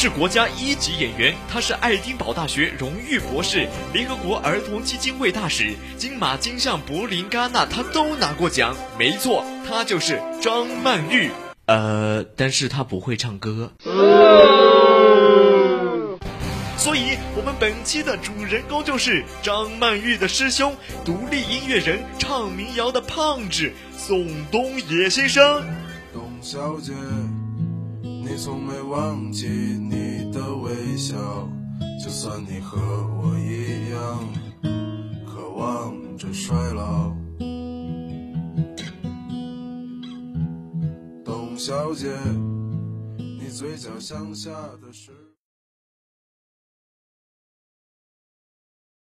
是国家一级演员，他是爱丁堡大学荣誉博士，联合国儿童基金会大使，金马、金像、柏林、戛纳，他都拿过奖。没错，他就是张曼玉。呃，但是他不会唱歌。所以，我们本期的主人公就是张曼玉的师兄，独立音乐人、唱民谣的胖子宋冬野先生。董小姐，你从没忘记你的微笑，就算你和我一样，渴望着衰老。董小姐，你嘴角向下的时。